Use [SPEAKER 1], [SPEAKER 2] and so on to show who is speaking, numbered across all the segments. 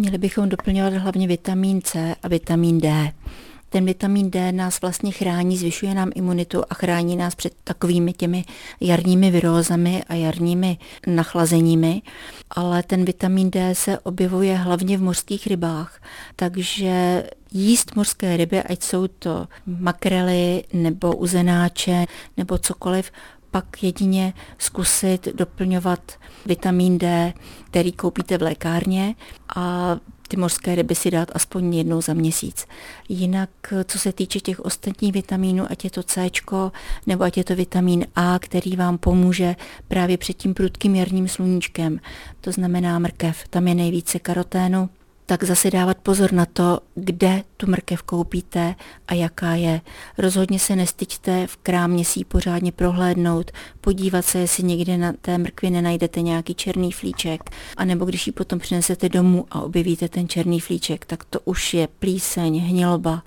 [SPEAKER 1] Měli bychom doplňovat hlavně vitamin C a vitamin D. Ten vitamin D nás vlastně chrání, zvyšuje nám imunitu a chrání nás před takovými těmi jarními virózami a jarními nachlazeními, ale ten vitamin D se objevuje hlavně v mořských rybách, takže jíst mořské ryby, ať jsou to makrely nebo uzenáče nebo cokoliv, pak jedině zkusit doplňovat vitamin D, který koupíte v lékárně a ty mořské ryby si dát aspoň jednou za měsíc. Jinak, co se týče těch ostatních vitamínů, ať je to C, nebo ať je to vitamin A, který vám pomůže právě před tím prudkým jarním sluníčkem, to znamená mrkev, tam je nejvíce karoténu, tak zase dávat pozor na to, kde tu mrkev koupíte a jaká je. Rozhodně se nestyďte v krámě si ji pořádně prohlédnout, podívat se, jestli někde na té mrkvi nenajdete nějaký černý flíček, anebo když ji potom přinesete domů a objevíte ten černý flíček, tak to už je plíseň, hniloba,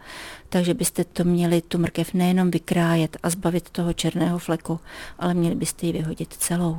[SPEAKER 1] takže byste to měli tu mrkev nejenom vykrájet a zbavit toho černého fleku, ale měli byste ji vyhodit celou.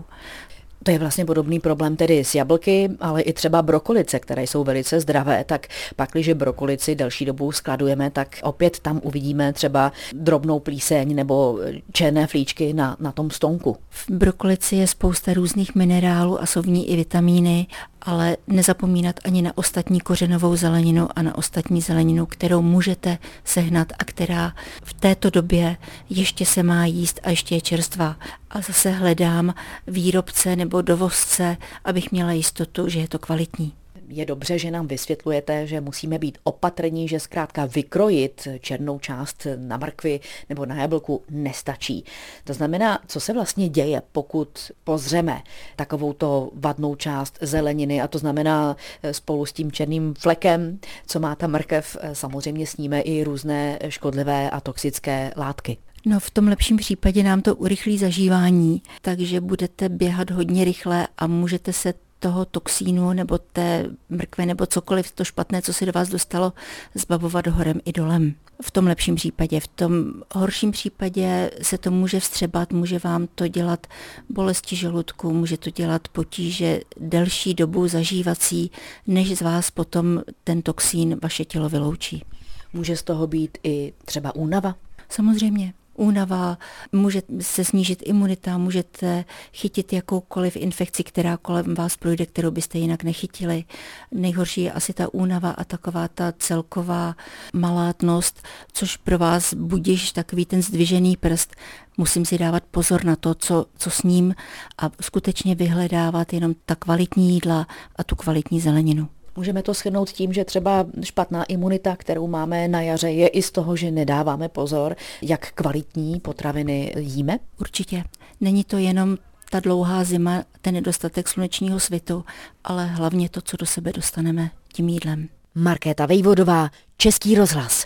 [SPEAKER 2] To je vlastně podobný problém tedy s jablky, ale i třeba brokolice, které jsou velice zdravé, tak pak, když brokolici delší dobu skladujeme, tak opět tam uvidíme třeba drobnou plíseň nebo černé flíčky na, na tom stonku.
[SPEAKER 1] V brokolici je spousta různých minerálů a jsou v ní i vitamíny ale nezapomínat ani na ostatní kořenovou zeleninu a na ostatní zeleninu, kterou můžete sehnat a která v této době ještě se má jíst a ještě je čerstvá. A zase hledám výrobce nebo dovozce, abych měla jistotu, že je to kvalitní
[SPEAKER 2] je dobře, že nám vysvětlujete, že musíme být opatrní, že zkrátka vykrojit černou část na mrkvi nebo na jablku nestačí. To znamená, co se vlastně děje, pokud pozřeme takovou to vadnou část zeleniny a to znamená eh, spolu s tím černým flekem, co má ta mrkev, eh, samozřejmě sníme i různé škodlivé a toxické látky.
[SPEAKER 1] No v tom lepším případě nám to urychlí zažívání, takže budete běhat hodně rychle a můžete se toho toxínu nebo té mrkve nebo cokoliv to špatné, co se do vás dostalo, zbavovat horem i dolem. V tom lepším případě. V tom horším případě se to může vstřebat, může vám to dělat bolesti žaludku, může to dělat potíže delší dobu zažívací, než z vás potom ten toxín vaše tělo vyloučí.
[SPEAKER 2] Může z toho být i třeba únava?
[SPEAKER 1] Samozřejmě únava, může se snížit imunita, můžete chytit jakoukoliv infekci, která kolem vás projde, kterou byste jinak nechytili. Nejhorší je asi ta únava a taková ta celková malátnost, což pro vás budíš takový ten zdvižený prst. Musím si dávat pozor na to, co, co s ním a skutečně vyhledávat jenom ta kvalitní jídla a tu kvalitní zeleninu.
[SPEAKER 2] Můžeme to shrnout tím, že třeba špatná imunita, kterou máme na jaře, je i z toho, že nedáváme pozor, jak kvalitní potraviny jíme?
[SPEAKER 1] Určitě. Není to jenom ta dlouhá zima, ten nedostatek slunečního svitu, ale hlavně to, co do sebe dostaneme tím jídlem.
[SPEAKER 2] Markéta Vejvodová, Český rozhlas.